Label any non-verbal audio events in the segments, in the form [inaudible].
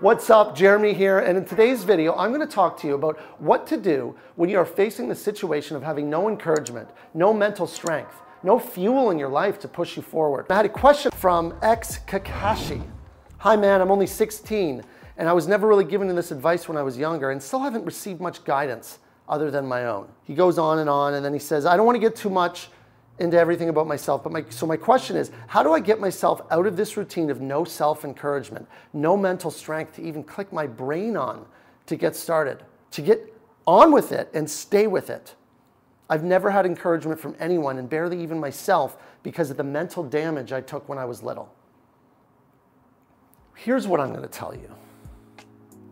What's up, Jeremy here, and in today's video, I'm going to talk to you about what to do when you are facing the situation of having no encouragement, no mental strength, no fuel in your life to push you forward. I had a question from ex Kakashi. Hi man, I'm only 16, and I was never really given this advice when I was younger, and still haven't received much guidance other than my own. He goes on and on, and then he says, I don't want to get too much into everything about myself. But my, so my question is, how do I get myself out of this routine of no self-encouragement, no mental strength to even click my brain on to get started, to get on with it and stay with it? I've never had encouragement from anyone and barely even myself because of the mental damage I took when I was little. Here's what I'm going to tell you.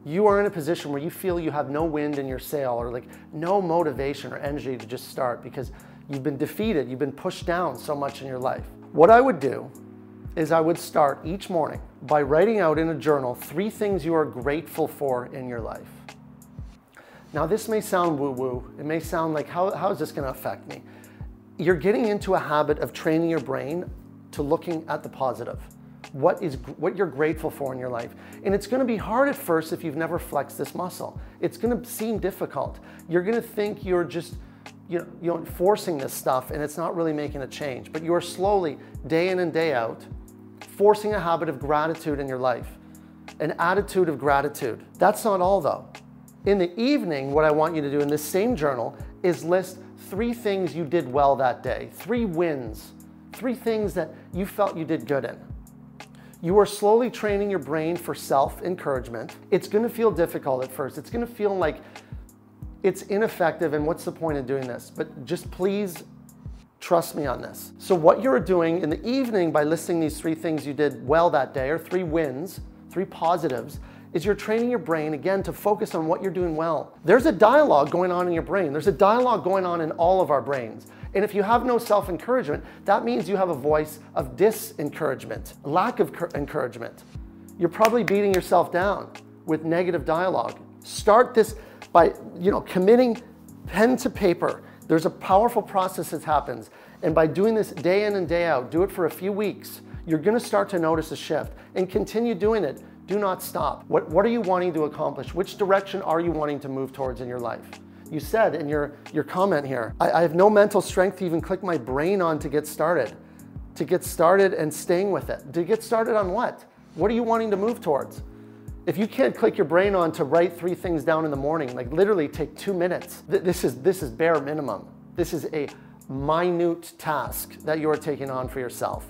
You are in a position where you feel you have no wind in your sail or like no motivation or energy to just start because You've been defeated. You've been pushed down so much in your life. What I would do is I would start each morning by writing out in a journal three things you are grateful for in your life. Now, this may sound woo woo. It may sound like, how, how is this going to affect me? You're getting into a habit of training your brain to looking at the positive. What is what you're grateful for in your life. And it's going to be hard at first if you've never flexed this muscle. It's going to seem difficult. You're going to think you're just you know, you know, forcing this stuff and it's not really making a change. But you are slowly, day in and day out, forcing a habit of gratitude in your life, an attitude of gratitude. That's not all though. In the evening, what I want you to do in this same journal is list three things you did well that day, three wins, three things that you felt you did good in. You are slowly training your brain for self encouragement. It's gonna feel difficult at first. It's gonna feel like it's ineffective and what's the point of doing this? But just please trust me on this. So what you're doing in the evening by listing these three things you did well that day or three wins, three positives, is you're training your brain again to focus on what you're doing well. There's a dialogue going on in your brain. There's a dialogue going on in all of our brains. And if you have no self encouragement, that means you have a voice of disencouragement, lack of encouragement. You're probably beating yourself down with negative dialogue. Start this by you know, committing pen to paper. There's a powerful process that happens. And by doing this day in and day out, do it for a few weeks, you're gonna start to notice a shift and continue doing it. Do not stop. What, what are you wanting to accomplish? Which direction are you wanting to move towards in your life? You said in your, your comment here, I, I have no mental strength to even click my brain on to get started. To get started and staying with it. To get started on what? What are you wanting to move towards? If you can't click your brain on to write three things down in the morning, like literally take two minutes, th- this is, this is bare minimum. This is a minute task that you are taking on for yourself.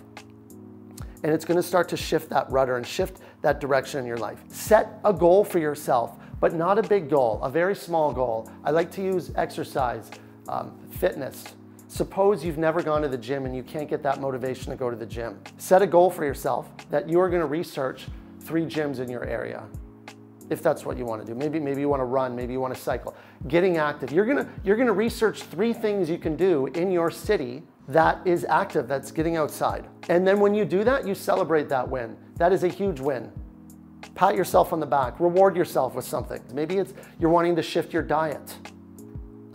And it's gonna start to shift that rudder and shift that direction in your life. Set a goal for yourself, but not a big goal, a very small goal. I like to use exercise, um, fitness. Suppose you've never gone to the gym and you can't get that motivation to go to the gym. Set a goal for yourself that you are gonna research three gyms in your area if that's what you want to do. Maybe maybe you want to run, maybe you want to cycle. Getting active. You're going to you're going to research three things you can do in your city that is active, that's getting outside. And then when you do that, you celebrate that win. That is a huge win. Pat yourself on the back. Reward yourself with something. Maybe it's you're wanting to shift your diet.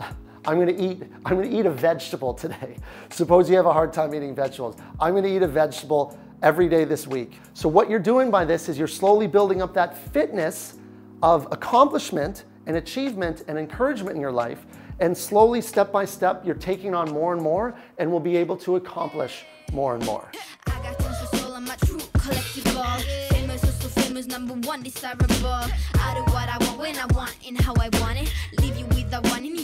[laughs] I'm gonna eat, I'm gonna eat a vegetable today. [laughs] Suppose you have a hard time eating vegetables. I'm gonna eat a vegetable every day this week. So, what you're doing by this is you're slowly building up that fitness of accomplishment and achievement and encouragement in your life. And slowly, step by step, you're taking on more and more and will be able to accomplish more and more. number one desirable. What I want when I want and how I want it. Leave you with the one in